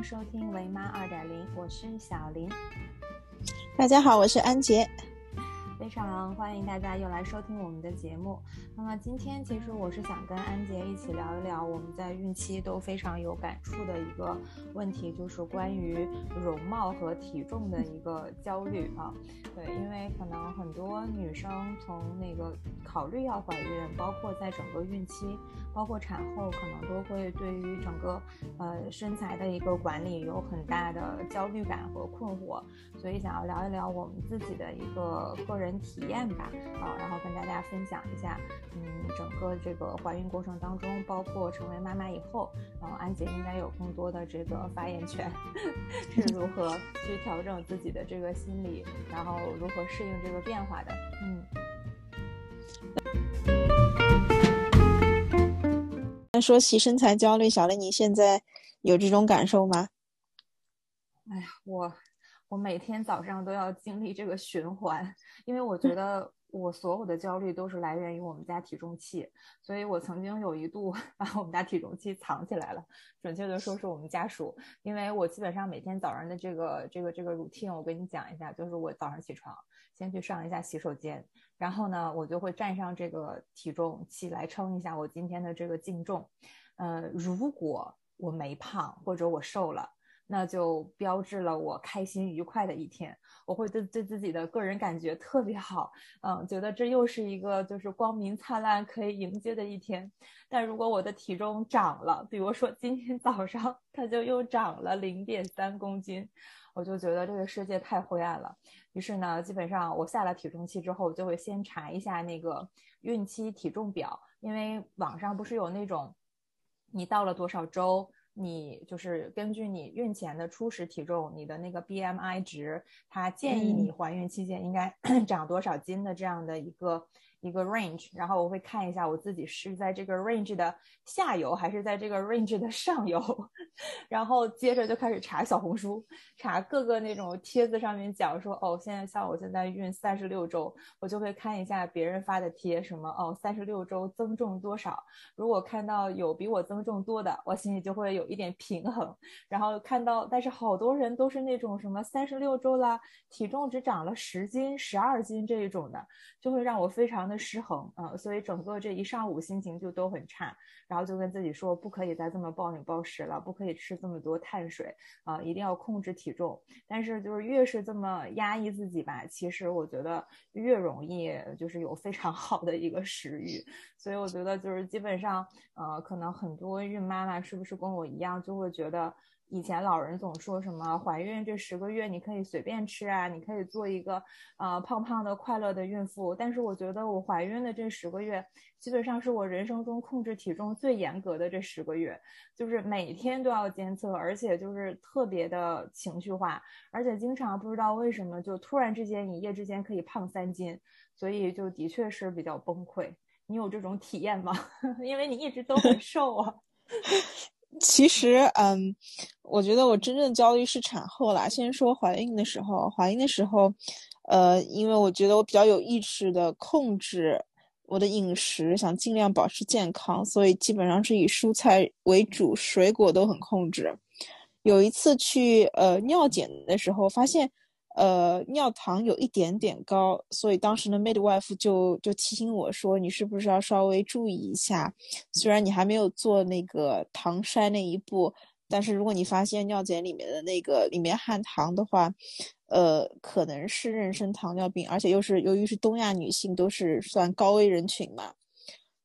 迎收听《维妈二点零》，我是小林。大家好，我是安杰。非常欢迎大家又来收听我们的节目。那么今天其实我是想跟安杰一起聊一聊我们在孕期都非常有感触的一个问题，就是关于容貌和体重的一个焦虑啊。对，因为可能很多女生从那个考虑要怀孕，包括在整个孕期，包括产后，可能都会对于整个呃身材的一个管理有很大的焦虑感和困惑，所以想要聊一聊我们自己的一个个人。体验吧，啊，然后跟大家分享一下，嗯，整个这个怀孕过程当中，包括成为妈妈以后，然后安姐应该有更多的这个发言权，是如何去调整自己的这个心理，然后如何适应这个变化的，嗯。那说起身材焦虑，小雷，你现在有这种感受吗？哎呀，我。我每天早上都要经历这个循环，因为我觉得我所有的焦虑都是来源于我们家体重器，所以我曾经有一度 把我们家体重器藏起来了。准确的说，是我们家属，因为我基本上每天早上的这个这个这个 routine，我跟你讲一下，就是我早上起床先去上一下洗手间，然后呢，我就会站上这个体重器来称一下我今天的这个净重。呃，如果我没胖或者我瘦了。那就标志了我开心愉快的一天，我会对对自己的个人感觉特别好，嗯，觉得这又是一个就是光明灿烂可以迎接的一天。但如果我的体重涨了，比如说今天早上它就又涨了零点三公斤，我就觉得这个世界太灰暗了。于是呢，基本上我下了体重器之后，就会先查一下那个孕期体重表，因为网上不是有那种你到了多少周。你就是根据你孕前的初始体重，你的那个 BMI 值，它建议你怀孕期间应该 长多少斤的这样的一个。一个 range，然后我会看一下我自己是在这个 range 的下游还是在这个 range 的上游，然后接着就开始查小红书，查各个那种帖子上面讲说，哦，现在像我现在孕三十六周，我就会看一下别人发的贴，什么哦，三十六周增重多少？如果看到有比我增重多的，我心里就会有一点平衡。然后看到，但是好多人都是那种什么三十六周啦，体重只长了十斤、十二斤这一种的，就会让我非常。的失衡啊，所以整个这一上午心情就都很差，然后就跟自己说不可以再这么暴饮暴食了，不可以吃这么多碳水啊，一定要控制体重。但是就是越是这么压抑自己吧，其实我觉得越容易就是有非常好的一个食欲。所以我觉得就是基本上呃，可能很多孕妈妈是不是跟我一样，就会觉得。以前老人总说什么怀孕这十个月你可以随便吃啊，你可以做一个呃胖胖的快乐的孕妇。但是我觉得我怀孕的这十个月，基本上是我人生中控制体重最严格的这十个月，就是每天都要监测，而且就是特别的情绪化，而且经常不知道为什么就突然之间一夜之间可以胖三斤，所以就的确是比较崩溃。你有这种体验吗？因为你一直都很瘦啊。其实，嗯，我觉得我真正焦虑是产后啦。先说怀孕的时候，怀孕的时候，呃，因为我觉得我比较有意识的控制我的饮食，想尽量保持健康，所以基本上是以蔬菜为主，水果都很控制。有一次去呃尿检的时候，发现。呃，尿糖有一点点高，所以当时的 midwife 就就提醒我说，你是不是要稍微注意一下？虽然你还没有做那个糖筛那一步，但是如果你发现尿检里面的那个里面含糖的话，呃，可能是妊娠糖尿病，而且又是由于是东亚女性，都是算高危人群嘛。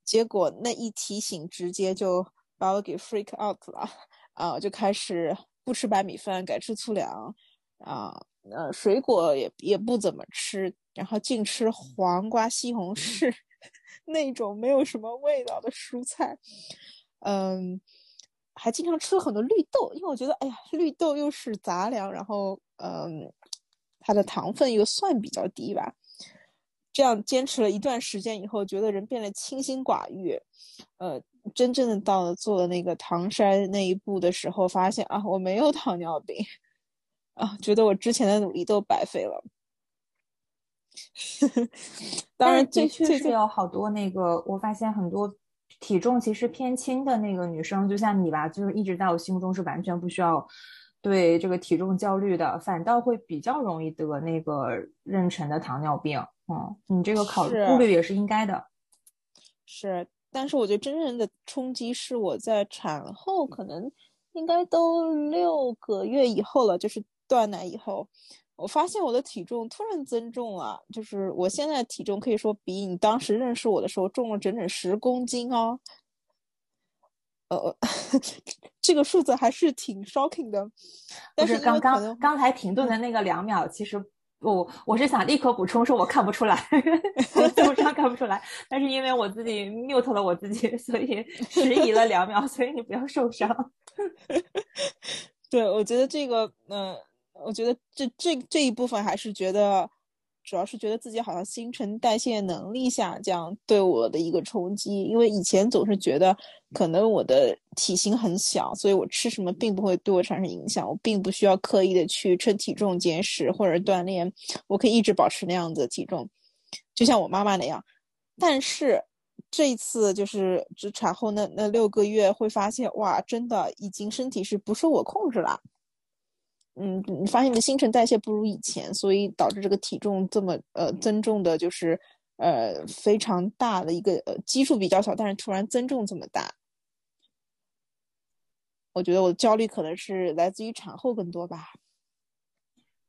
结果那一提醒，直接就把我给 freak out 了啊，就开始不吃白米饭，改吃粗粮啊。呃，水果也也不怎么吃，然后净吃黄瓜、西红柿 那种没有什么味道的蔬菜。嗯，还经常吃很多绿豆，因为我觉得，哎呀，绿豆又是杂粮，然后，嗯，它的糖分又算比较低吧。这样坚持了一段时间以后，觉得人变得清心寡欲。呃，真正的到了做了那个糖筛那一步的时候，发现啊，我没有糖尿病。啊，觉得我之前的努力都白费了。当然，的确是有好多那个，我发现很多体重其实偏轻的那个女生，就像你吧，就是一直在我心目中是完全不需要对这个体重焦虑的，反倒会比较容易得那个妊娠的糖尿病。嗯，你这个考顾虑也是应该的。是，但是我觉得真正的冲击是我在产后，可能应该都六个月以后了，就是断奶以后，我发现我的体重突然增重了，就是我现在体重可以说比你当时认识我的时候重了整整十公斤哦。呃，这个数字还是挺 shocking 的。但是刚刚刚才停顿的那个两秒，其实我我是想立刻补充说，我看不出来，基本上看不出来。但是因为我自己 mute 了我自己，所以迟疑了两秒，所以你不要受伤。对，我觉得这个，嗯，我觉得这这这一部分还是觉得。主要是觉得自己好像新陈代谢能力下降对我的一个冲击，因为以前总是觉得可能我的体型很小，所以我吃什么并不会对我产生影响，我并不需要刻意的去称体重、减食或者锻炼，我可以一直保持那样子的体重，就像我妈妈那样。但是这一次就是只产后那那六个月，会发现哇，真的已经身体是不受我控制了。嗯，你发现你的新陈代谢不如以前，所以导致这个体重这么呃增重的，就是呃非常大的一个呃基数比较小，但是突然增重这么大，我觉得我的焦虑可能是来自于产后更多吧。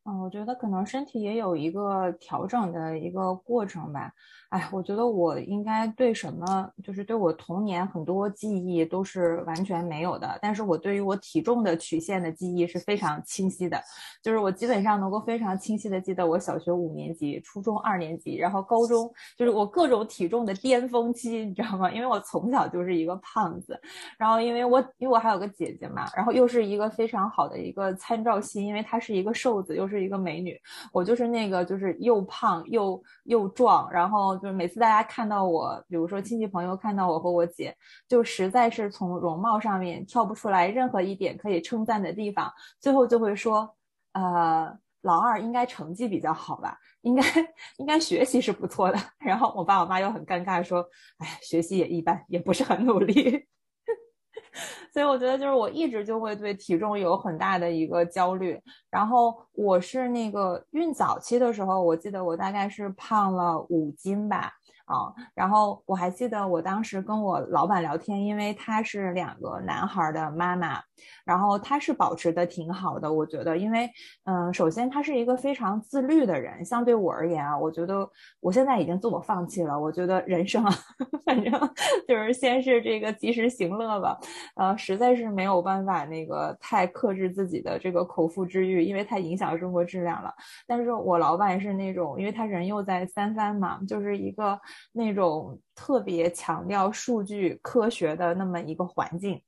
嗯，我觉得可能身体也有一个调整的一个过程吧。哎，我觉得我应该对什么，就是对我童年很多记忆都是完全没有的，但是我对于我体重的曲线的记忆是非常清晰的，就是我基本上能够非常清晰的记得我小学五年级、初中二年级，然后高中，就是我各种体重的巅峰期，你知道吗？因为我从小就是一个胖子，然后因为我因为我还有个姐姐嘛，然后又是一个非常好的一个参照系，因为她是一个瘦子，又是是一个美女，我就是那个就是又胖又又壮，然后。就是每次大家看到我，比如说亲戚朋友看到我和我姐，就实在是从容貌上面跳不出来任何一点可以称赞的地方，最后就会说，呃，老二应该成绩比较好吧，应该应该学习是不错的。然后我爸我妈又很尴尬说，哎，学习也一般，也不是很努力。所以我觉得就是我一直就会对体重有很大的一个焦虑，然后我是那个孕早期的时候，我记得我大概是胖了五斤吧。啊，然后我还记得我当时跟我老板聊天，因为他是两个男孩的妈妈，然后他是保持的挺好的，我觉得，因为嗯，首先他是一个非常自律的人，相对我而言啊，我觉得我现在已经自我放弃了，我觉得人生啊，反正就是先是这个及时行乐吧，呃，实在是没有办法那个太克制自己的这个口腹之欲，因为太影响生活质量了。但是我老板是那种，因为他人又在三番嘛，就是一个。那种特别强调数据科学的那么一个环境，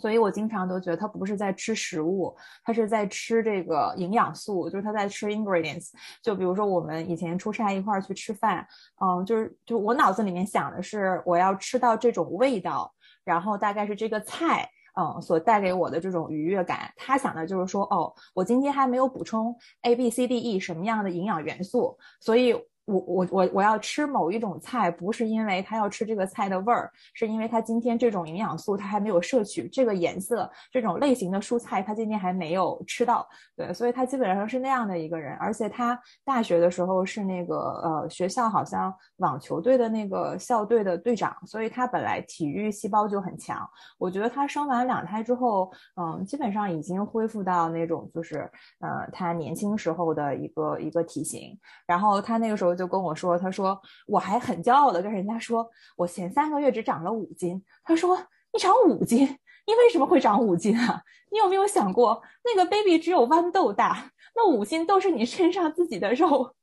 所以我经常都觉得他不是在吃食物，他是在吃这个营养素，就是他在吃 ingredients。就比如说我们以前出差一块儿去吃饭，嗯，就是就我脑子里面想的是我要吃到这种味道，然后大概是这个菜，嗯，所带给我的这种愉悦感。他想的就是说，哦，我今天还没有补充 A B C D E 什么样的营养元素，所以。我我我我要吃某一种菜，不是因为他要吃这个菜的味儿，是因为他今天这种营养素他还没有摄取，这个颜色这种类型的蔬菜他今天还没有吃到，对，所以他基本上是那样的一个人。而且他大学的时候是那个呃学校好像网球队的那个校队的队长，所以他本来体育细胞就很强。我觉得他生完两胎之后，嗯，基本上已经恢复到那种就是呃他年轻时候的一个一个体型。然后他那个时候。就跟我说，他说我还很骄傲的跟人家说，我前三个月只长了五斤。他说你长五斤，你为什么会长五斤啊？你有没有想过，那个 baby 只有豌豆大，那五斤都是你身上自己的肉。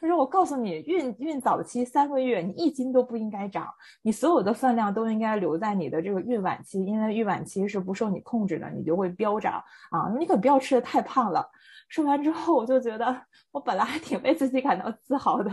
他说我告诉你，孕孕早期三个月，你一斤都不应该长，你所有的分量都应该留在你的这个孕晚期，因为孕晚期是不受你控制的，你就会飙涨啊！你可不要吃的太胖了。说完之后，我就觉得我本来还挺为自己感到自豪的，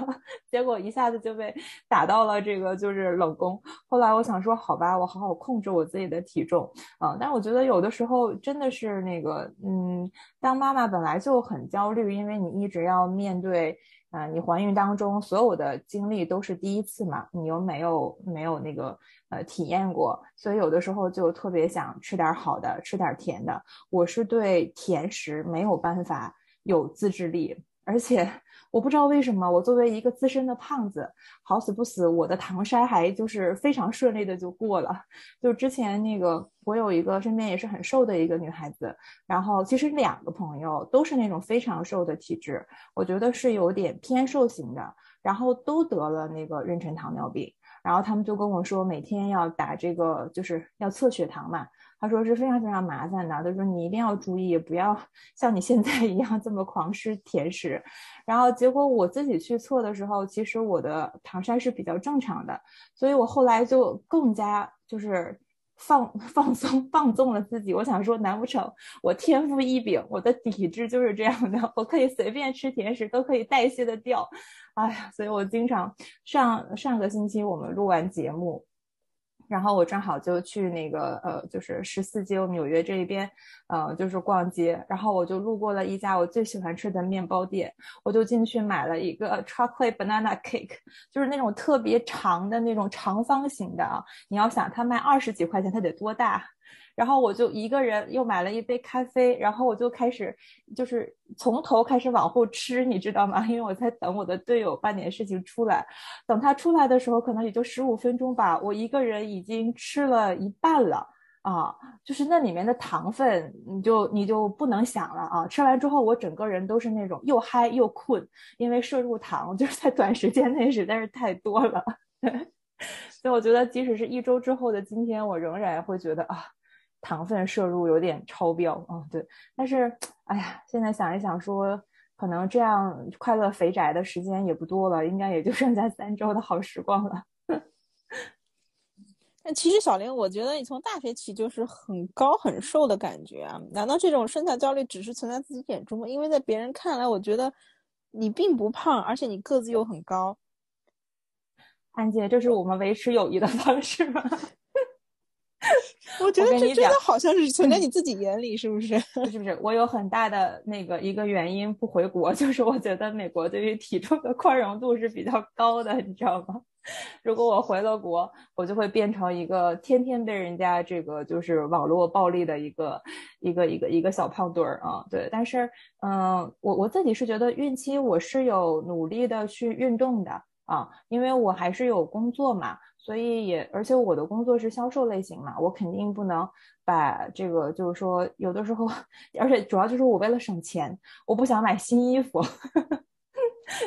结果一下子就被打到了这个就是冷宫。后来我想说，好吧，我好好控制我自己的体重啊。但我觉得有的时候真的是那个，嗯，当妈妈本来就很焦虑，因为你一直要面对。啊，你怀孕当中所有的经历都是第一次嘛，你又没有没有那个呃体验过，所以有的时候就特别想吃点好的，吃点甜的。我是对甜食没有办法有自制力。而且我不知道为什么，我作为一个资深的胖子，好死不死，我的糖筛还就是非常顺利的就过了。就之前那个，我有一个身边也是很瘦的一个女孩子，然后其实两个朋友都是那种非常瘦的体质，我觉得是有点偏瘦型的，然后都得了那个妊娠糖尿病，然后他们就跟我说，每天要打这个，就是要测血糖嘛。他说是非常非常麻烦的，他说你一定要注意，不要像你现在一样这么狂吃甜食。然后结果我自己去测的时候，其实我的糖筛是比较正常的，所以我后来就更加就是放 放松放纵了自己。我想说，难不成我天赋异禀，我的体质就是这样的，我可以随便吃甜食都可以代谢的掉？哎呀，所以我经常上上个星期我们录完节目。然后我正好就去那个呃，就是十四街，我们纽约这一边，呃，就是逛街。然后我就路过了一家我最喜欢吃的面包店，我就进去买了一个 chocolate banana cake，就是那种特别长的那种长方形的啊。你要想它卖二十几块钱，它得多大？然后我就一个人又买了一杯咖啡，然后我就开始就是从头开始往后吃，你知道吗？因为我在等我的队友办点事情出来，等他出来的时候可能也就十五分钟吧，我一个人已经吃了一半了啊！就是那里面的糖分，你就你就不能想了啊！吃完之后我整个人都是那种又嗨又困，因为摄入糖就是在短时间内实在是太多了，所以我觉得即使是一周之后的今天，我仍然会觉得啊。糖分摄入有点超标啊，对，但是哎呀，现在想一想，说可能这样快乐肥宅的时间也不多了，应该也就剩下三周的好时光了。但其实小林，我觉得你从大学起就是很高很瘦的感觉啊，难道这种身材焦虑只是存在自己眼中吗？因为在别人看来，我觉得你并不胖，而且你个子又很高。安姐，这是我们维持友谊的方式吗？我觉得这真的好像是存在你自己眼里，是不是？是不是？我有很大的那个一个原因不回国，就是我觉得美国对于体重的宽容度是比较高的，你知道吗？如果我回了国，我就会变成一个天天被人家这个就是网络暴力的一个一个一个一个小胖墩儿啊。对，但是嗯，我我自己是觉得孕期我是有努力的去运动的啊，因为我还是有工作嘛。所以也，而且我的工作是销售类型嘛，我肯定不能把这个，就是说，有的时候，而且主要就是我为了省钱，我不想买新衣服。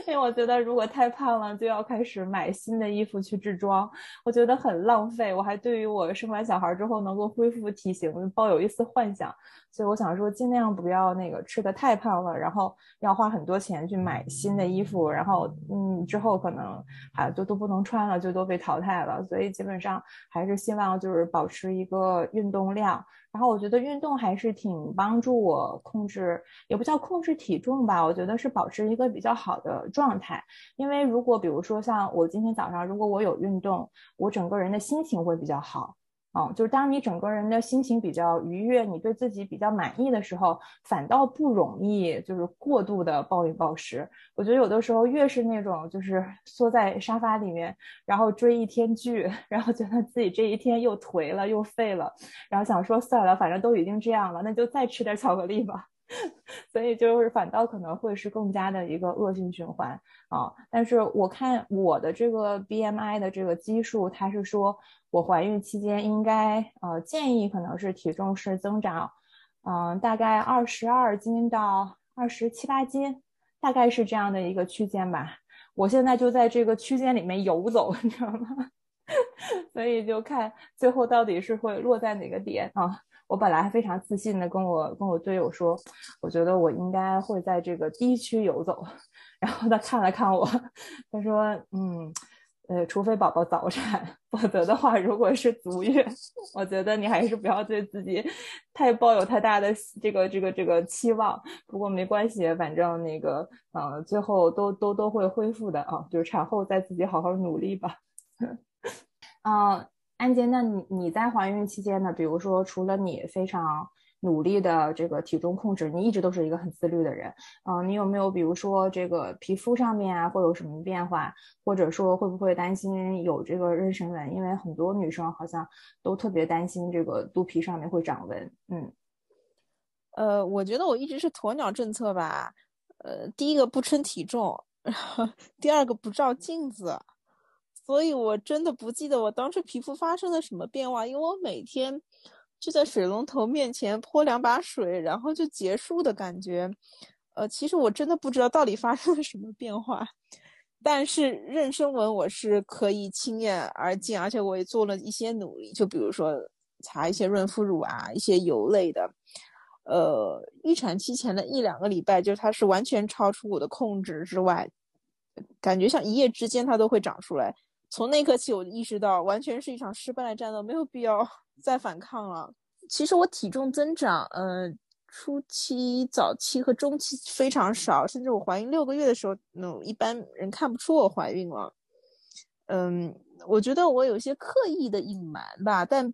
因为我觉得如果太胖了，就要开始买新的衣服去置装，我觉得很浪费。我还对于我生完小孩之后能够恢复体型抱有一丝幻想，所以我想说尽量不要那个吃的太胖了，然后要花很多钱去买新的衣服，然后嗯之后可能还都都不能穿了，就都被淘汰了。所以基本上还是希望就是保持一个运动量。然后我觉得运动还是挺帮助我控制，也不叫控制体重吧，我觉得是保持一个比较好的的状态。因为如果比如说像我今天早上，如果我有运动，我整个人的心情会比较好。嗯，就是当你整个人的心情比较愉悦，你对自己比较满意的时候，反倒不容易就是过度的暴饮暴食。我觉得有的时候越是那种就是缩在沙发里面，然后追一天剧，然后觉得自己这一天又颓了又废了，然后想说算了，反正都已经这样了，那就再吃点巧克力吧。所以就是反倒可能会是更加的一个恶性循环啊！但是我看我的这个 BMI 的这个基数，它是说我怀孕期间应该呃建议可能是体重是增长，嗯，大概二十二斤到二十七八斤，大概是这样的一个区间吧。我现在就在这个区间里面游走，你知道吗？所以就看最后到底是会落在哪个点啊？我本来还非常自信的跟我跟我队友说，我觉得我应该会在这个低区游走。然后他看了看我，他说：“嗯，呃，除非宝宝早产，否则的话，如果是足月，我觉得你还是不要对自己太抱有太大的这个这个这个期望。不过没关系，反正那个，嗯，最后都都都会恢复的啊，就是产后再自己好好努力吧。嗯。”安杰，那你你在怀孕期间呢？比如说，除了你非常努力的这个体重控制，你一直都是一个很自律的人，嗯，你有没有比如说这个皮肤上面啊会有什么变化，或者说会不会担心有这个妊娠纹？因为很多女生好像都特别担心这个肚皮上面会长纹，嗯，呃，我觉得我一直是鸵鸟政策吧，呃，第一个不称体重，第二个不照镜子。所以，我真的不记得我当时皮肤发生了什么变化，因为我每天就在水龙头面前泼两把水，然后就结束的感觉。呃，其实我真的不知道到底发生了什么变化。但是妊娠纹我是可以亲眼而见，而且我也做了一些努力，就比如说擦一些润肤乳啊，一些油类的。呃，预产期前的一两个礼拜，就是它是完全超出我的控制之外，感觉像一夜之间它都会长出来。从那刻起，我就意识到，完全是一场失败的战斗，没有必要 再反抗了。其实我体重增长，嗯，初期、早期和中期非常少，甚至我怀孕六个月的时候，那一般人看不出我怀孕了。嗯，我觉得我有些刻意的隐瞒吧，但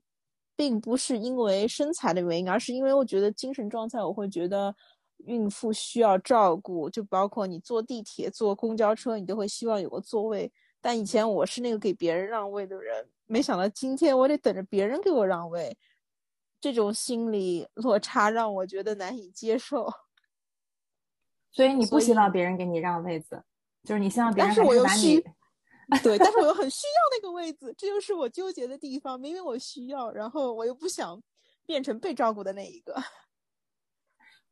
并不是因为身材的原因，而是因为我觉得精神状态，我会觉得孕妇需要照顾，就包括你坐地铁、坐公交车，你都会希望有个座位。但以前我是那个给别人让位的人，没想到今天我得等着别人给我让位，这种心理落差让我觉得难以接受。所以你不希望别人给你让位子，就是你希望别人把你。对，但是我又 很需要那个位子，这就是我纠结的地方。明明我需要，然后我又不想变成被照顾的那一个。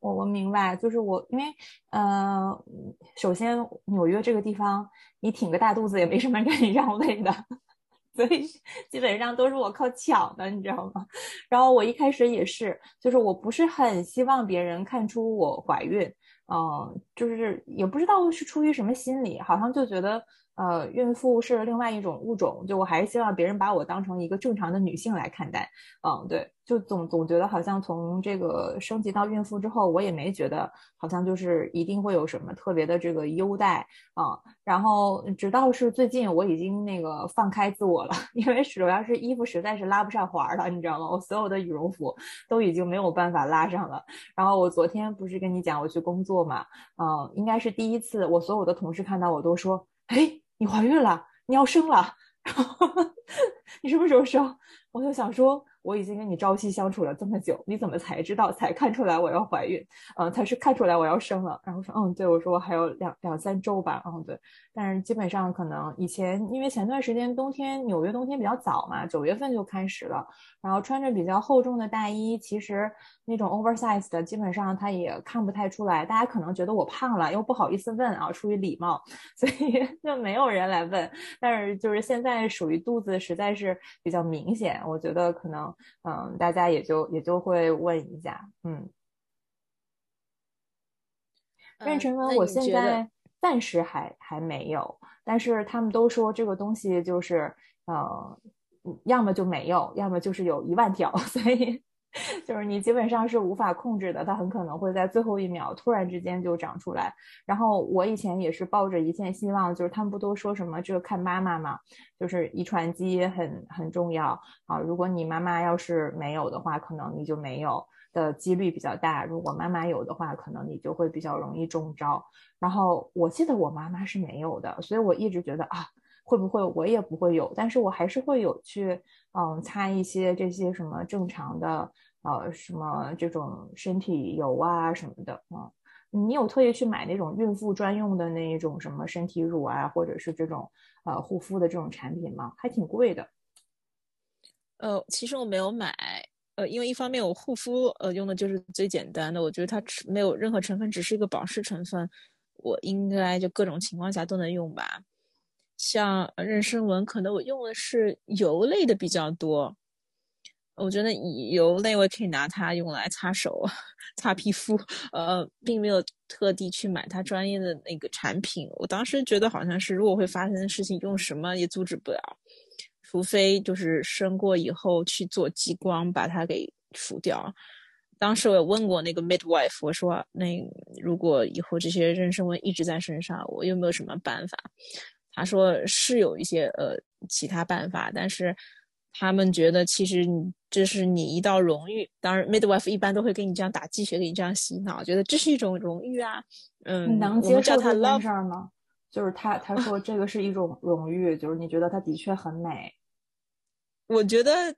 我我明白，就是我，因为，呃，首先纽约这个地方，你挺个大肚子也没什么人给你让位的，所以基本上都是我靠抢的，你知道吗？然后我一开始也是，就是我不是很希望别人看出我怀孕，嗯，就是也不知道是出于什么心理，好像就觉得。呃，孕妇是另外一种物种，就我还是希望别人把我当成一个正常的女性来看待。嗯，对，就总总觉得好像从这个升级到孕妇之后，我也没觉得好像就是一定会有什么特别的这个优待啊。然后直到是最近，我已经那个放开自我了，因为主要是衣服实在是拉不上环了，你知道吗？我所有的羽绒服都已经没有办法拉上了。然后我昨天不是跟你讲我去工作嘛？嗯，应该是第一次，我所有的同事看到我都说，哎。你怀孕了，你要生了，你什么时候生？我就想说。我已经跟你朝夕相处了这么久，你怎么才知道才看出来我要怀孕？嗯，才是看出来我要生了。然后说，嗯，对，我说还有两两三周吧。嗯，对。但是基本上可能以前因为前段时间冬天纽约冬天比较早嘛，九月份就开始了。然后穿着比较厚重的大衣，其实那种 oversize 的基本上他也看不太出来。大家可能觉得我胖了，又不好意思问啊，出于礼貌，所以 就没有人来问。但是就是现在属于肚子实在是比较明显，我觉得可能。嗯，大家也就也就会问一下，嗯，妊娠纹我现在暂时还还没有，但是他们都说这个东西就是，呃，要么就没有，要么就是有一万条，所以。就是你基本上是无法控制的，它很可能会在最后一秒突然之间就长出来。然后我以前也是抱着一线希望，就是他们不都说什么这个看妈妈嘛，就是遗传基因很很重要啊。如果你妈妈要是没有的话，可能你就没有的几率比较大；如果妈妈有的话，可能你就会比较容易中招。然后我记得我妈妈是没有的，所以我一直觉得啊，会不会我也不会有？但是我还是会有去。嗯，擦一些这些什么正常的，呃，什么这种身体油啊什么的啊，你有特意去买那种孕妇专用的那一种什么身体乳啊，或者是这种呃护肤的这种产品吗？还挺贵的。呃，其实我没有买，呃，因为一方面我护肤呃用的就是最简单的，我觉得它没有任何成分，只是一个保湿成分，我应该就各种情况下都能用吧。像妊娠纹，可能我用的是油类的比较多。我觉得以油类我可以拿它用来擦手、擦皮肤，呃，并没有特地去买它专业的那个产品。我当时觉得好像是，如果会发生的事情，用什么也阻止不了，除非就是生过以后去做激光把它给除掉。当时我有问过那个 midwife，我说那如果以后这些妊娠纹一直在身上，我有没有什么办法？他说是有一些呃其他办法，但是他们觉得其实你这是你一道荣誉。当然，midwife 一般都会给你这样打鸡血，给你这样洗脑，觉得这是一种荣誉啊。嗯，能接受他件事儿吗？就是他他说这个是一种荣誉，就是你觉得他的确很美。我觉得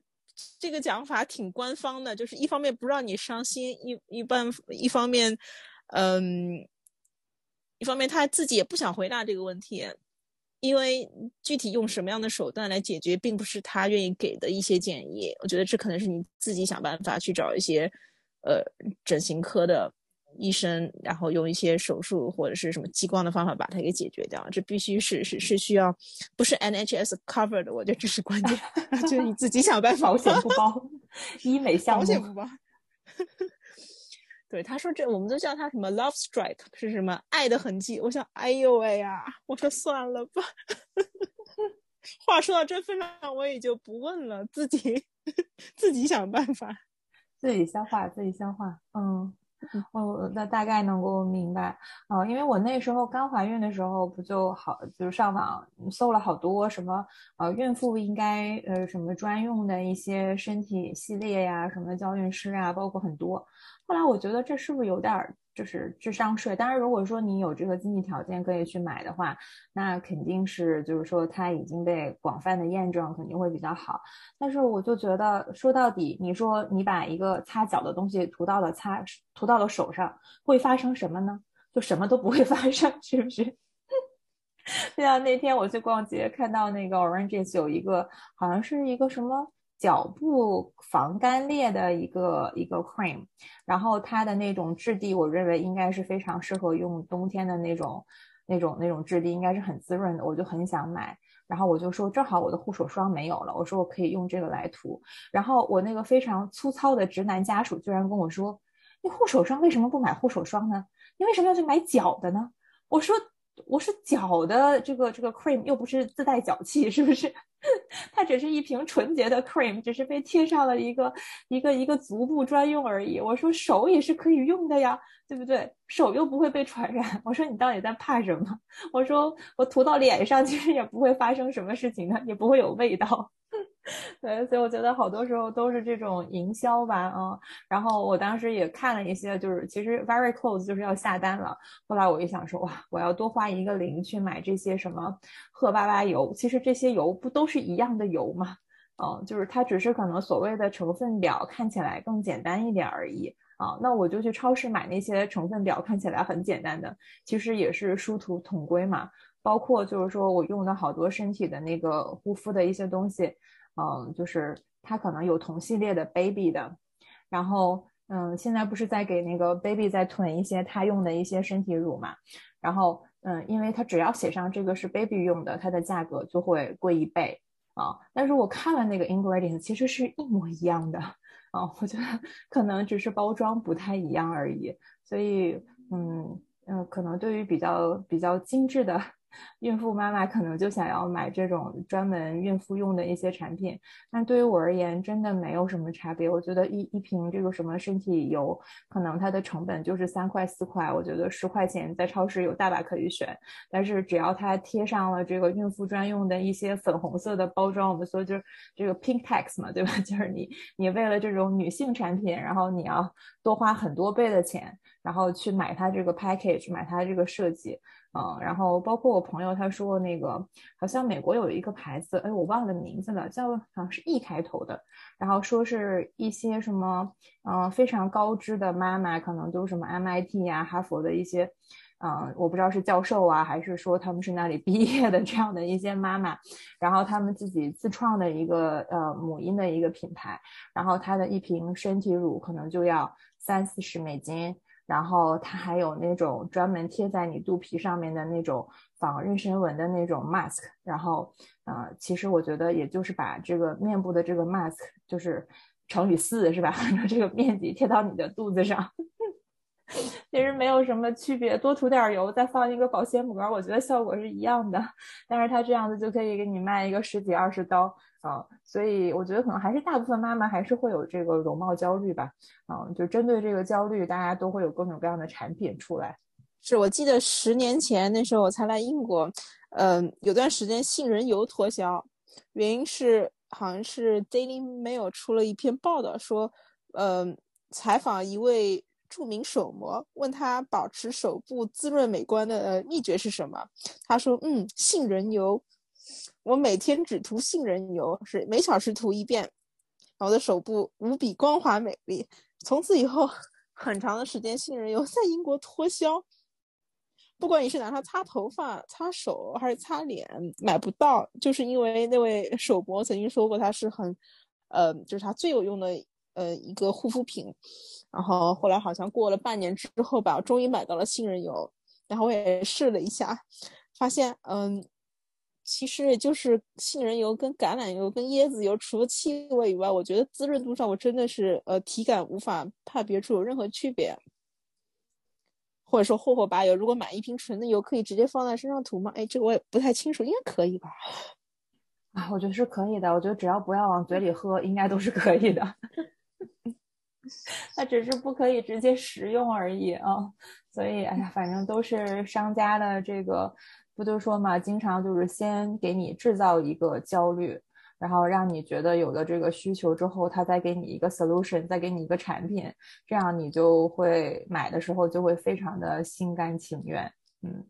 这个讲法挺官方的，就是一方面不让你伤心，一一般一方面，嗯，一方面他自己也不想回答这个问题，因为具体用什么样的手段来解决，并不是他愿意给的一些建议。我觉得这可能是你自己想办法去找一些，呃，整形科的。医生，然后用一些手术或者是什么激光的方法把它给解决掉，这必须是是是需要，不是 NHS cover 的，我觉得这是关键，就是你自己想办法，保险不包，医美项目保险不包。对，他说这我们都叫他什么 love stripe 是什么爱的痕迹，我想哎呦喂呀，我说算了吧。话说到这份上，我也就不问了，自己 自己想办法，自己消化，自己消化，嗯。我那大概能够明白啊，因为我那时候刚怀孕的时候，不就好，就是上网搜了好多什么呃，孕妇应该呃什么专用的一些身体系列呀，什么教孕师啊，包括很多。后来我觉得这是不是有点？就是智商税，当然，如果说你有这个经济条件可以去买的话，那肯定是就是说它已经被广泛的验证，肯定会比较好。但是我就觉得说到底，你说你把一个擦脚的东西涂到了擦涂到了手上，会发生什么呢？就什么都不会 发生，是不是？就像那天我去逛街，看到那个 Oranges 有一个好像是一个什么。脚部防干裂的一个一个 cream，然后它的那种质地，我认为应该是非常适合用冬天的那种那种那种质地，应该是很滋润的，我就很想买。然后我就说，正好我的护手霜没有了，我说我可以用这个来涂。然后我那个非常粗糙的直男家属居然跟我说：“你护手霜为什么不买护手霜呢？你为什么要去买脚的呢？”我说。我是脚的这个这个 cream 又不是自带脚气，是不是？它只是一瓶纯洁的 cream，只是被贴上了一个一个一个足部专用而已。我说手也是可以用的呀，对不对？手又不会被传染。我说你到底在怕什么？我说我涂到脸上其实也不会发生什么事情的，也不会有味道。对，所以我觉得好多时候都是这种营销吧，啊，然后我当时也看了一些，就是其实 very close 就是要下单了。后来我一想说，哇，我要多花一个零去买这些什么赫巴巴油，其实这些油不都是一样的油吗？嗯，就是它只是可能所谓的成分表看起来更简单一点而已啊。那我就去超市买那些成分表看起来很简单的，其实也是殊途同归嘛。包括就是说我用的好多身体的那个护肤的一些东西。嗯，就是它可能有同系列的 baby 的，然后嗯，现在不是在给那个 baby 在囤一些他用的一些身体乳嘛？然后嗯，因为它只要写上这个是 baby 用的，它的价格就会贵一倍啊。但是我看了那个 ingredients，其实是一模一样的啊，我觉得 可能只是包装不太一样而已。所以嗯嗯，可能对于比较比较精致的。孕妇妈妈可能就想要买这种专门孕妇用的一些产品，但对于我而言，真的没有什么差别。我觉得一一瓶这个什么身体油，可能它的成本就是三块四块，我觉得十块钱在超市有大把可以选。但是只要它贴上了这个孕妇专用的一些粉红色的包装，我们说就是这个 pink tax 嘛，对吧？就是你你为了这种女性产品，然后你要多花很多倍的钱，然后去买它这个 package，买它这个设计。嗯，然后包括我朋友他说那个好像美国有一个牌子，哎，我忘了名字了，叫好像是 E 开头的，然后说是一些什么嗯非常高知的妈妈，可能都是什么 MIT 呀、哈佛的一些，嗯，我不知道是教授啊，还是说他们是那里 毕业的这样的一些妈妈，然后他们自己自创的一个呃母婴的一个品牌，然后它的一瓶身体乳可能就要三四十美金。然后它还有那种专门贴在你肚皮上面的那种仿妊娠纹的那种 mask，然后，呃，其实我觉得也就是把这个面部的这个 mask 就是乘以四是吧？这个面积贴到你的肚子上，其实没有什么区别，多涂点油，再放一个保鲜膜，我觉得效果是一样的。但是它这样子就可以给你卖一个十几二十刀。啊，所以我觉得可能还是大部分妈妈还是会有这个容貌焦虑吧。啊，就针对这个焦虑，大家都会有各种各样的产品出来。是我记得十年前那时候我才来英国，嗯，有段时间杏仁油脱销，原因是好像是 Daily Mail 出了一篇报道，说，呃，采访一位著名手模，问他保持手部滋润美观的秘诀是什么？他说，嗯，杏仁油，我每天只涂杏仁油，是每小时涂一遍，我的手部无比光滑美丽。从此以后，很长的时间，杏仁油在英国脱销。不管你是拿它擦头发、擦手还是擦脸，买不到，就是因为那位手博曾经说过它是很，呃，就是它最有用的呃一个护肤品。然后后来好像过了半年之后吧，终于买到了杏仁油，然后我也试了一下，发现嗯，其实也就是杏仁油跟橄榄油跟椰子油，除了气味以外，我觉得滋润度上我真的是呃体感无法判别出有任何区别。或者说霍霍巴油，如果买一瓶纯的油，可以直接放在身上涂吗？哎，这个我也不太清楚，应该可以吧？啊，我觉得是可以的。我觉得只要不要往嘴里喝，应该都是可以的。它只是不可以直接食用而已啊。所以，哎呀，反正都是商家的这个，不就说嘛，经常就是先给你制造一个焦虑。然后让你觉得有了这个需求之后，他再给你一个 solution，再给你一个产品，这样你就会买的时候就会非常的心甘情愿。嗯，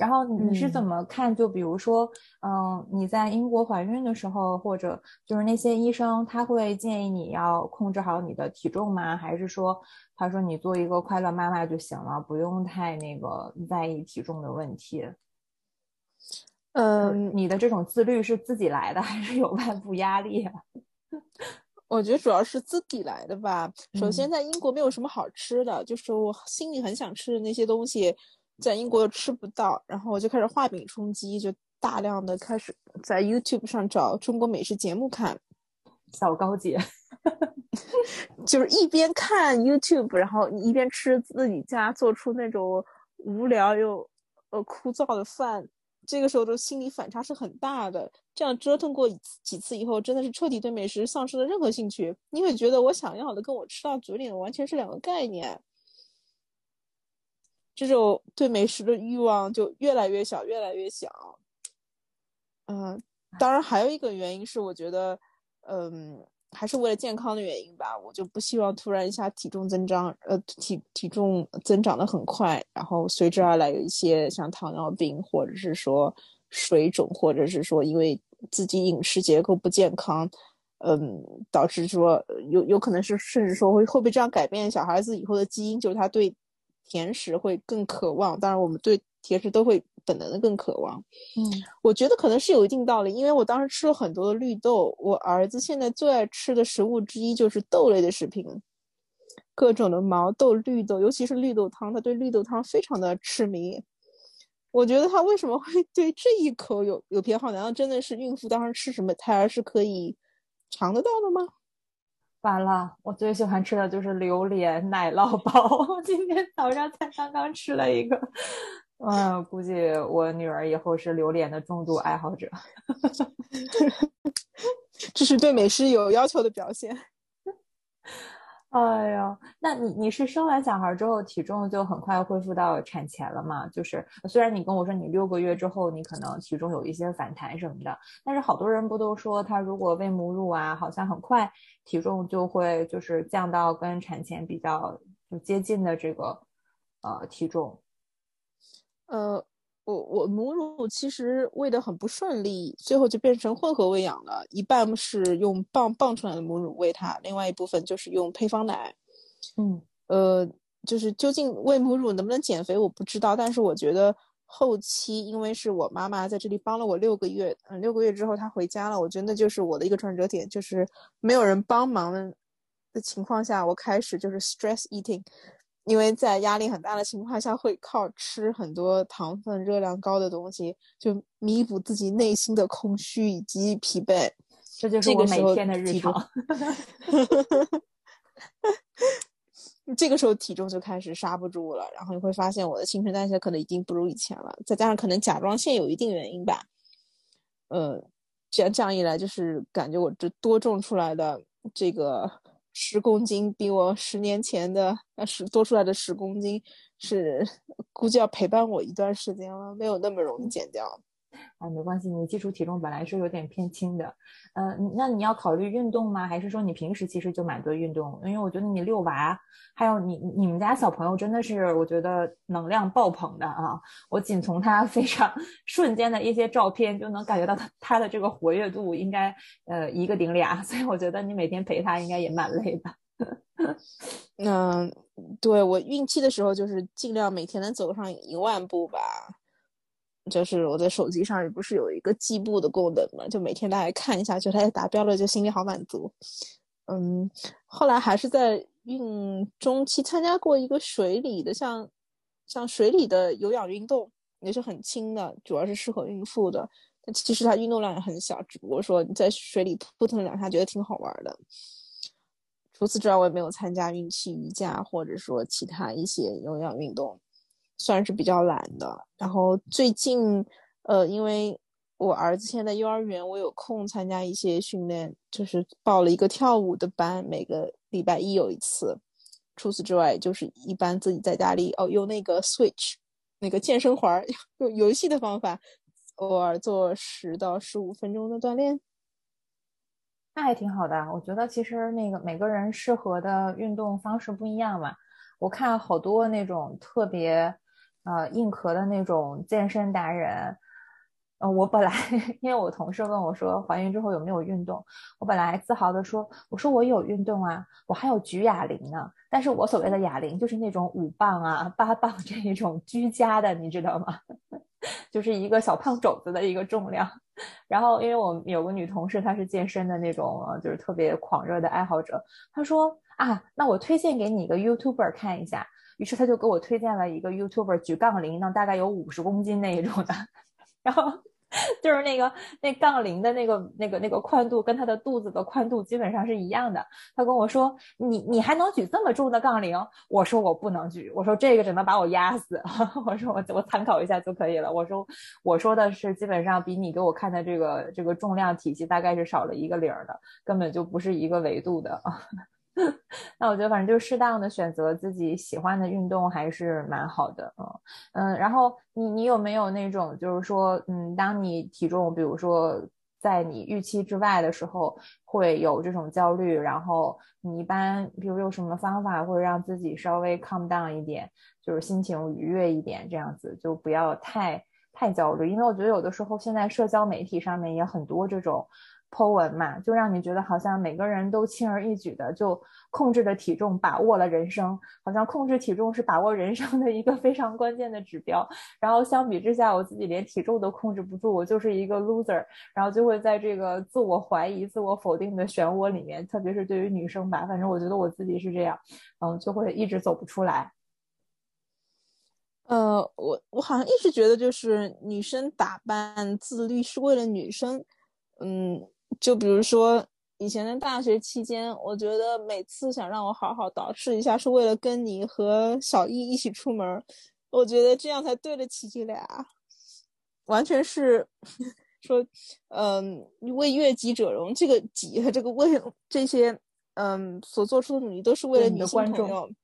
然后你是怎么看？就比如说，嗯，你在英国怀孕的时候，或者就是那些医生他会建议你要控制好你的体重吗？还是说他说你做一个快乐妈妈就行了，不用太那个在意体重的问题？嗯，你的这种自律是自己来的，还是有外部压力？我觉得主要是自己来的吧。首先，在英国没有什么好吃的，就是我心里很想吃的那些东西，在英国又吃不到。然后我就开始画饼充饥，就大量的开始在 YouTube 上找中国美食节目看。小高姐，就是一边看 YouTube，然后你一边吃自己家做出那种无聊又呃枯燥的饭。这个时候的心理反差是很大的，这样折腾过几次以后，真的是彻底对美食丧失了任何兴趣。你会觉得我想要的跟我吃到嘴里的完全是两个概念，这种对美食的欲望就越来越小，越来越小。嗯，当然还有一个原因是，我觉得，嗯。还是为了健康的原因吧，我就不希望突然一下体重增长，呃，体体重增长的很快，然后随之而来有一些像糖尿病，或者是说水肿，或者是说因为自己饮食结构不健康，嗯，导致说有有可能是甚至说会会不会这样改变小孩子以后的基因，就是他对甜食会更渴望。当然，我们对甜食都会。本能的更渴望，嗯，我觉得可能是有一定道理，因为我当时吃了很多的绿豆，我儿子现在最爱吃的食物之一就是豆类的食品，各种的毛豆、绿豆，尤其是绿豆汤，他对绿豆汤非常的痴迷。我觉得他为什么会 对这一口有有偏好？难道真的是孕妇当时吃什么胎儿是可以尝得到的吗？完了，我最喜欢吃的就是榴莲奶酪包，今天早上才刚刚吃了一个。嗯，估计我女儿以后是榴莲的重度爱好者，这是对美食有要求的表现。哎呀，那你你是生完小孩之后体重就很快恢复到产前了吗？就是虽然你跟我说你六个月之后你可能体重有一些反弹什么的，但是好多人不都说他如果喂母乳啊，好像很快体重就会就是降到跟产前比较就接近的这个呃体重。呃，我我母乳其实喂的很不顺利，最后就变成混合喂养了，一半是用棒棒出来的母乳喂它，另外一部分就是用配方奶。嗯，呃，就是究竟喂母乳能不能减肥，我不知道，但是我觉得后期因为是我妈妈在这里帮了我六个月，嗯，六个月之后她回家了，我觉得那就是我的一个转折点，就是没有人帮忙的情况下，我开始就是 stress eating。因为在压力很大的情况下，会靠吃很多糖分、热量高的东西，就弥补自己内心的空虚以及疲惫。这就是我每天的日常。这个时候体重就开始刹不住了，然后你会发现我的新陈代谢可能已经不如以前了，再加上可能甲状腺有一定原因吧。呃，这样这样一来，就是感觉我这多种出来的这个。十公斤比我十年前的那十多出来的十公斤是估计要陪伴我一段时间了，没有那么容易减掉。啊，没关系，你基础体重本来是有点偏轻的，嗯，那你要考虑运动吗？还是说你平时其实就蛮多运动？因为我觉得你遛娃，还有你你们家小朋友真的是我觉得能量爆棚的啊！我仅从他 非常瞬间的一些照片就能感觉到他他的这个活跃度应该呃一个顶俩，所以我觉得你每天陪他应该也蛮累的。嗯，对我孕期的时候就是尽量每天能走上一万步吧。就是我的手机上不是有一个计步的功能嘛，就每天大概看一下，觉得它达标了，就心里好满足。嗯，后来还是在孕中期参加过一个水里的，像像水里的有氧运动，也是很轻的，主要是适合孕妇的。但其实它运动量也很小，只不过说你在水里扑腾两下，觉得挺好玩的。除此之外，我也没有参加孕期瑜伽，或者说其他一些有氧运动。算是比较懒的，然后最近，呃，因为我儿子现在幼儿园，我有空参加一些训练，就是报了一个跳舞的班，每个礼拜一有一次。除此之外，就是一般自己在家里哦，用那个 Switch 那个健身环，用游戏的方法，偶尔做十到十五分钟的锻炼，那还挺好的。我觉得其实那个每个人适合的运动方式不一样嘛。我看好多那种特别。呃，硬壳的那种健身达人，呃，我本来 因为我同事问我说怀孕之后有没有运动，我本来自豪的说，我说我有运动啊，我还有举哑铃呢。但是我所谓的哑铃就是那种五磅啊、八磅这一种居家的，你知道吗？就是一个小胖肘子的一个重量。然后因为我有个女同事，她是健身的那种，就是特别狂热的爱好者，她说啊，那我推荐给你一个 YouTuber 看一下。于是他就给我推荐了一个 YouTuber 举杠铃呢，大概有五十公斤那一种的，然后就是那个那杠铃的那个那个那个宽度跟他的肚子的宽度基本上是一样的。他跟我说：“你你还能举这么重的杠铃？”我说：“我不能举。”我说：“这个只能把我压死。”我说：“我我参考一下就可以了。”我说：“我说的是基本上比你给我看的这个这个重量体系大概是少了一个零的，根本就不是一个维度的。” 那我觉得反正就适当的选择自己喜欢的运动还是蛮好的，嗯嗯。然后你你有没有那种就是说，嗯，当你体重比如说在你预期之外的时候，会有这种焦虑，然后你一般比如有什么方法会让自己稍微 calm down 一点，就是心情愉悦一点，这样子就不要太太焦虑，因为我觉得有的时候现在社交媒体上面也很多这种。Po 文嘛，就让你觉得好像每个人都轻而易举的就控制了体重，把握了人生，好像控制体重是把握人生的一个非常关键的指标。然后相比之下，我自己连体重都控制不住，我就是一个 loser，然后就会在这个自我怀疑、自我否定的漩涡里面，特别是对于女生吧，反正我觉得我自己是这样，嗯，就会一直走不出来。呃，我我好像一直觉得就是女生打扮自律是为了女生，嗯。就比如说以前的大学期间，我觉得每次想让我好好捯饬一下，是为了跟你和小易一起出门，我觉得这样才对得起你俩，完全是 说，嗯，为悦己者容，这个己和这个为这些，嗯，所做出的努力都是为了你的观众，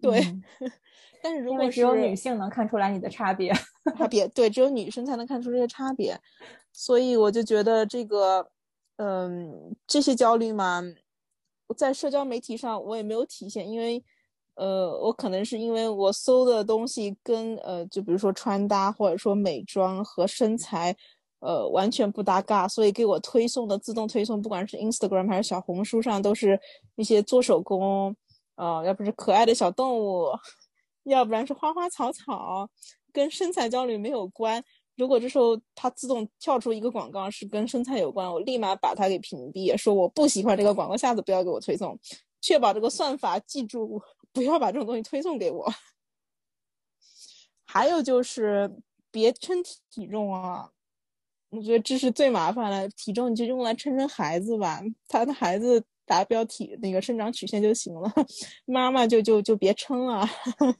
对。但是如果只有女性能看出来你的差别，差别对，只有女生才能看出这些差别，所以我就觉得这个。嗯，这些焦虑嘛，在社交媒体上我也没有体现，因为，呃，我可能是因为我搜的东西跟呃，就比如说穿搭或者说美妆和身材，呃，完全不搭嘎，所以给我推送的自动推送，不管是 Instagram 还是小红书上，都是一些做手工，呃，要不是可爱的小动物，要不然是花花草草，跟身材焦虑没有关。如果这时候它自动跳出一个广告是跟生菜有关，我立马把它给屏蔽，说我不喜欢这个广告，下次不要给我推送，确保这个算法记住不要把这种东西推送给我。还有就是别称体重啊，我觉得这是最麻烦的，体重你就用来称称孩子吧，他的孩子达标体那个生长曲线就行了，妈妈就就就别称了。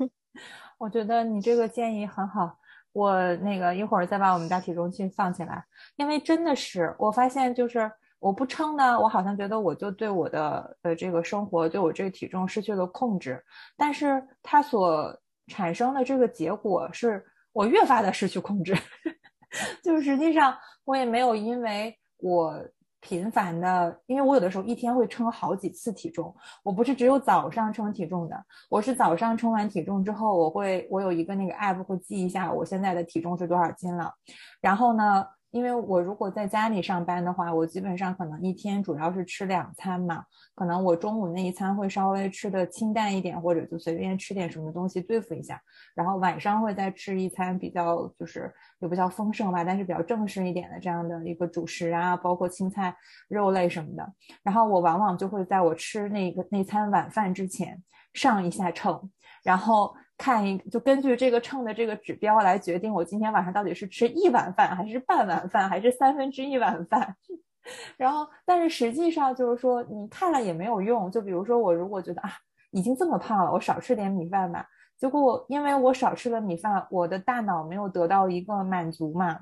我觉得你这个建议很好。我那个一会儿再把我们家体重器放起来，因为真的是我发现，就是我不称呢，我好像觉得我就对我的呃这个生活，对我这个体重失去了控制，但是它所产生的这个结果是我越发的失去控制。就是实际上我也没有因为我频繁的，因为我有的时候一天会称好几次体重，我不是只有早上称体重的，我是早上称完体重之后，我会我有一个那个 app 会记一下我现在的体重是多少斤了，然后呢。因为我如果在家里上班的话，我基本上可能一天主要是吃两餐嘛，可能我中午那一餐会稍微吃的清淡一点，或者就随便吃点什么东西对付一下，然后晚上会再吃一餐比较就是也不叫丰盛吧，但是比较正式一点的这样的一个主食啊，包括青菜、肉类什么的，然后我往往就会在我吃那个那餐晚饭之前上一下秤，然后。看一就根据这个秤的这个指标来决定我今天晚上到底是吃一碗饭还是半碗饭还是三分之一碗饭，然后但是实际上就是说你看了也没有用。就比如说我如果觉得啊已经这么胖了，我少吃点米饭吧。结果因为我少吃了米饭，我的大脑没有得到一个满足嘛。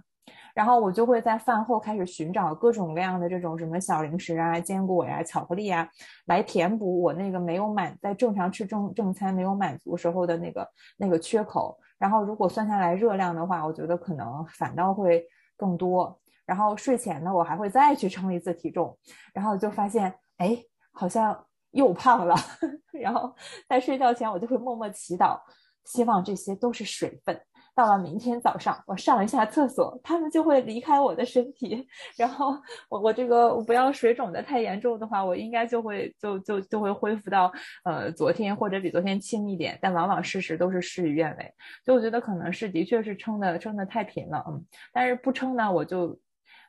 然后我就会在饭后开始寻找各种各样的这种什么小零食啊、坚果呀、巧克力啊，来填补我那个没有满在正常吃正正餐没有满足时候的那个那个缺口。然后如果算下来热量的话，我觉得可能反倒会更多。然后睡前呢，我还会再去称一次体重，然后就发现哎，好像又胖了。然后在睡觉前，我就会默默祈祷，希望这些都是水分。到了明天早上，我上一下厕所，他们就会离开我的身体。然后我我这个不要水肿的太严重的话，我应该就会就就就会恢复到呃昨天或者比昨天轻一点。但往往事实都是事与愿违，所以我觉得可能是的确是撑的撑的太频了，嗯。但是不撑呢，我就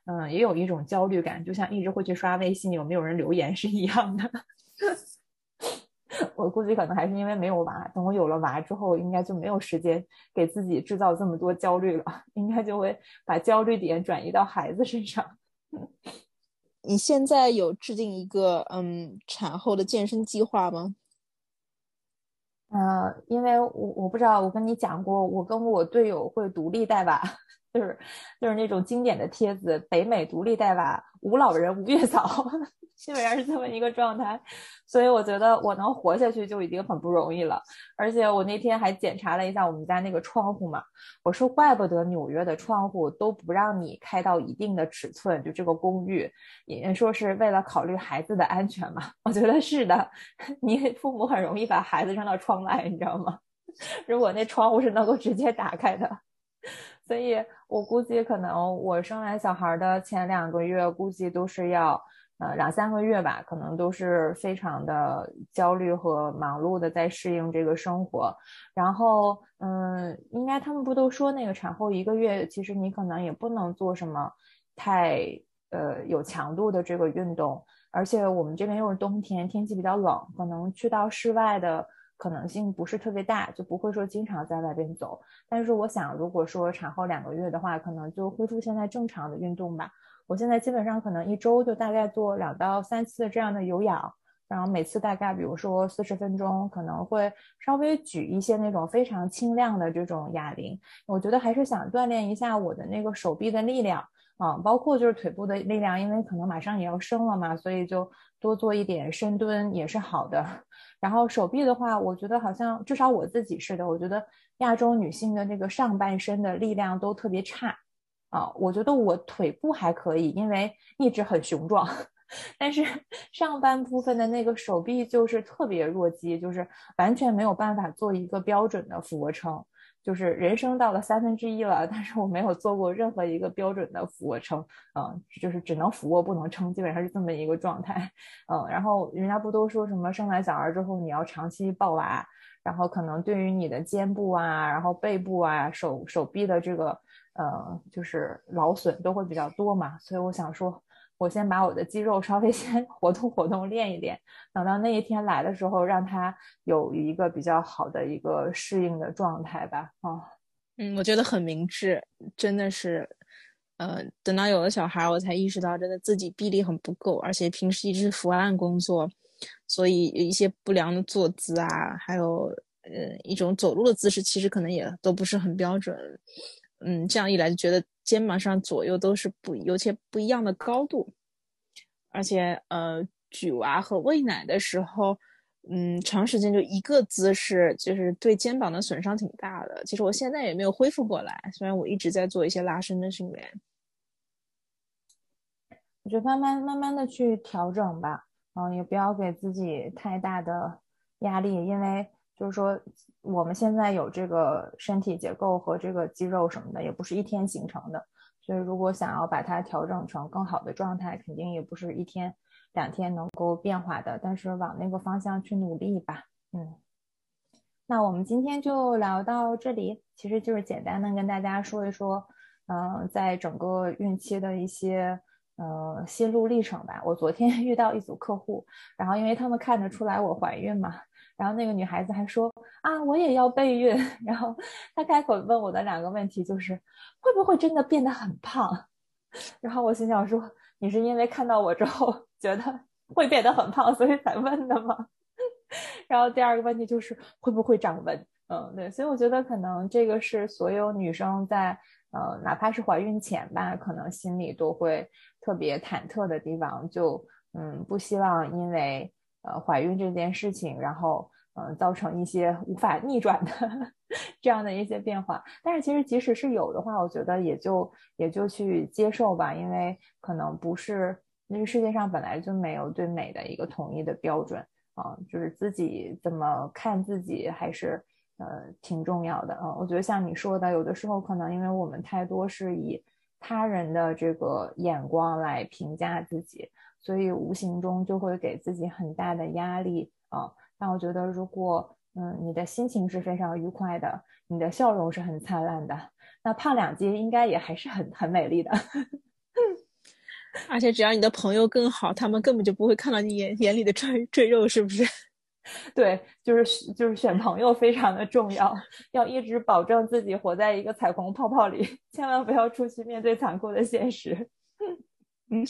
嗯也有一种焦虑感，就像一直会去刷微信有没有人留言是一样的。我估计可能还是因为没有娃，等我有了娃之后，应该就没有时间给自己制造这么多焦虑了，应该就会把焦虑点转移到孩子身上。你现在有制定一个嗯产后的健身计划吗？呃，因为我我不知道，我跟你讲过，我跟我队友会独立带娃，就是就是那种经典的帖子，北美独立带娃，无老人无月嫂。基本上是这么一个状态，所以我觉得我能活下去就已经很不容易了。而且我那天还检查了一下我们家那个窗户嘛，我说怪不得纽约的窗户都不让你开到一定的尺寸，就这个公寓，也说是为了考虑孩子的安全嘛。我觉得是的，你父母很容易把孩子扔到窗外，你知道吗？如果那窗户是能够直接打开的，所以我估计可能我生完小孩的前两个月，估计都是要。呃，两三个月吧，可能都是非常的焦虑和忙碌的在适应这个生活。然后，嗯，应该他们不都说那个产后一个月，其实你可能也不能做什么太呃有强度的这个运动。而且我们这边又是冬天，天气比较冷，可能去到室外的可能性不是特别大，就不会说经常在外边走。但是我想，如果说产后两个月的话，可能就恢复现在正常的运动吧。我现在基本上可能一周就大概做两到三次这样的有氧，然后每次大概比如说四十分钟，可能会稍微举一些那种非常轻量的这种哑铃。我觉得还是想锻炼一下我的那个手臂的力量啊，包括就是腿部的力量，因为可能马上也要生了嘛，所以就多做一点深蹲也是好的。然后手臂的话，我觉得好像至少我自己是的，我觉得亚洲女性的那个上半身的力量都特别差。啊，我觉得我腿部还可以，因为一直很雄壮，但是上半部分的那个手臂就是特别弱鸡，就是完全没有办法做一个标准的俯卧撑，就是人生到了三分之一了，但是我没有做过任何一个标准的俯卧撑，嗯，就是只能俯卧不能撑，基本上是这么一个状态，嗯，然后人家不都说什么生完小孩之后你要长期抱娃，然后可能对于你的肩部啊，然后背部啊，手手臂的这个。呃，就是劳损都会比较多嘛，所以我想说，我先把我的肌肉稍微 先活动活动，练一练，等到那一天来的时候，让它有一个比较好的一个适应的状态吧。啊，嗯，我觉得很明智，真的是，呃，等到有了小孩，我才意识到，真的自己臂力很不够，而且平时一直伏案工作，所以一些不良的坐姿啊，还有呃一种走路的姿势，其实可能也都不是很标准。嗯，这样一来就觉得肩膀上左右都是不有些不一样的高度，而且呃，举娃和喂奶的时候，嗯，长时间就一个姿势，就是对肩膀的损伤挺大的。其实我现在也没有恢复过来，虽然我一直在做一些拉伸的训练。我就慢慢慢慢的去调整吧，嗯，也不要给自己太大的压力，因为就是说我们现在有这个身体结构和这个肌肉什么的，也不是一天形成的，所以如果想要把它调整成更好的状态，肯定也不是一天。两天能够变化的，但是往那个方向去努力吧。嗯，那我们今天就聊到这里，其实就是简单的跟大家说一说，嗯，在整个孕期的一些呃心路历程吧。我昨天 遇到一组客户，然后因为他们看得出来我怀孕嘛，然后那个女孩子还说啊，我也要备孕。然后她开口问我的两个问题就是，会不会真的变得很胖？然后我心想说，你是因为看到我之后。觉得会变得很胖，所以才问的吗？然后第二个问题就是会不会长纹？嗯，对，所以我觉得可能这个是所有女生在呃，哪怕是怀孕前吧，可能心里都会特别忐忑的地方，就嗯，不希望因为呃怀孕这件事情，然后嗯造成一些无法逆转的 这样的一些变化。但是其实即使是有的话，我觉得也就也就去接受吧，因为可能不是。那个世界上本来就没有对美的一个统一的标准啊，就是自己怎么看自己还是呃挺重要的啊。我觉得像你说的，有的时候可能因为我们太多是以他人的这个眼光来评价自己，所以无形中就会给自己很大的压力啊。但我觉得，如果嗯你的心情是非常愉快的，你的笑容是很灿烂的，那胖两斤应该也还是很很美丽的。而且只要你的朋友更好，他们根本就不会看到你眼眼里的赘赘肉，是不是？对，就是就是选朋友非常的重要，要一直保证自己活在一个彩虹泡泡里，千万不要出去面对残酷的现实。嗯，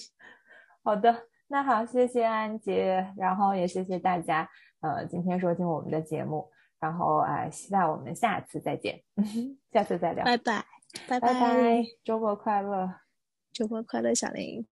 好的，那好，谢谢安杰，然后也谢谢大家，呃，今天收听我们的节目，然后啊，期待我们下次再见，下次再聊，拜拜，拜拜，周末快乐。周末快乐，小林。